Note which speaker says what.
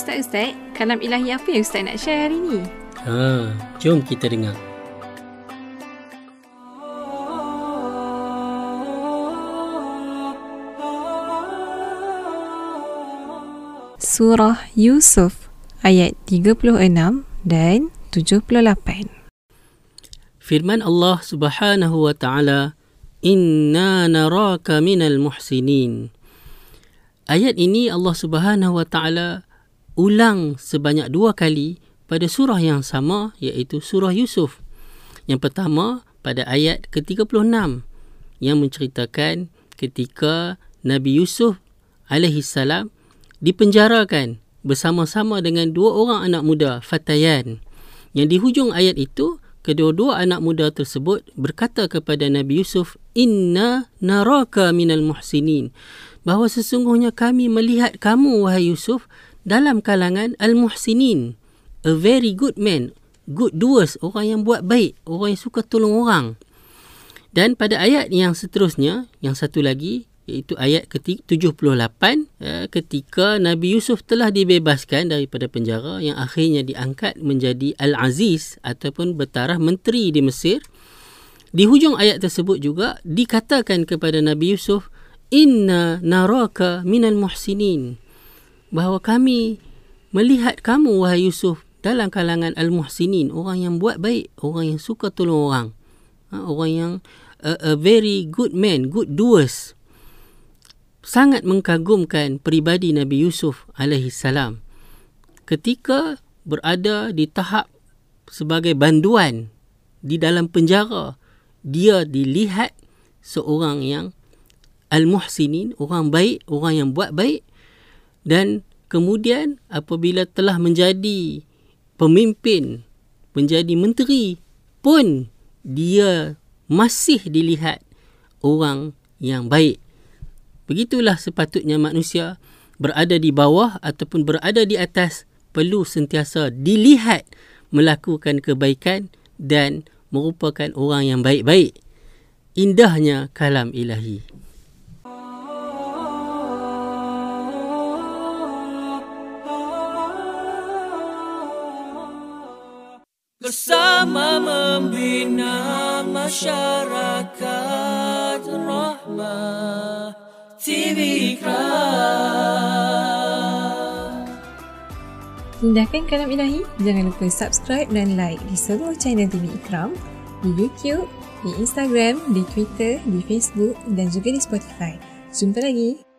Speaker 1: Ustaz-Ustaz, kalam ilahi apa yang Ustaz nak share hari ni?
Speaker 2: Ha, jom kita dengar.
Speaker 1: Surah Yusuf ayat 36 dan 78.
Speaker 2: Firman Allah Subhanahu wa taala, "Inna naraka minal muhsinin." Ayat ini Allah Subhanahu Wa Taala ulang sebanyak dua kali pada surah yang sama iaitu surah Yusuf. Yang pertama pada ayat ke-36 yang menceritakan ketika Nabi Yusuf alaihi salam dipenjarakan bersama-sama dengan dua orang anak muda fatayan. Yang di hujung ayat itu kedua-dua anak muda tersebut berkata kepada Nabi Yusuf, "Inna naraka minal muhsinin." bahawa sesungguhnya kami melihat kamu wahai Yusuf dalam kalangan al-muhsinin. A very good man good doers orang yang buat baik orang yang suka tolong orang. Dan pada ayat yang seterusnya yang satu lagi iaitu ayat ke-78 eh, ketika Nabi Yusuf telah dibebaskan daripada penjara yang akhirnya diangkat menjadi al-aziz ataupun bertaraf menteri di Mesir. Di hujung ayat tersebut juga dikatakan kepada Nabi Yusuf inna naraka minal muhsinin bahawa kami melihat kamu wahai Yusuf dalam kalangan al-muhsinin. Orang yang buat baik orang yang suka tolong orang. Ha, orang yang a, a very good man good doers. Sangat mengagumkan peribadi Nabi Yusuf alaihi salam. Ketika berada di tahap sebagai banduan di dalam penjara dia dilihat seorang yang al-muhsinin, orang baik, orang yang buat baik dan kemudian apabila telah menjadi pemimpin, menjadi menteri pun dia masih dilihat orang yang baik. Begitulah sepatutnya manusia berada di bawah ataupun berada di atas perlu sentiasa dilihat melakukan kebaikan dan merupakan orang yang baik-baik. Indahnya kalam ilahi.
Speaker 3: Bersama membina masyarakat rahmah TV
Speaker 1: Indahkan kalam ilahi, jangan lupa subscribe dan like di seluruh channel TV Ikram, di YouTube, di Instagram, di Twitter, di Facebook dan juga di Spotify. Jumpa lagi!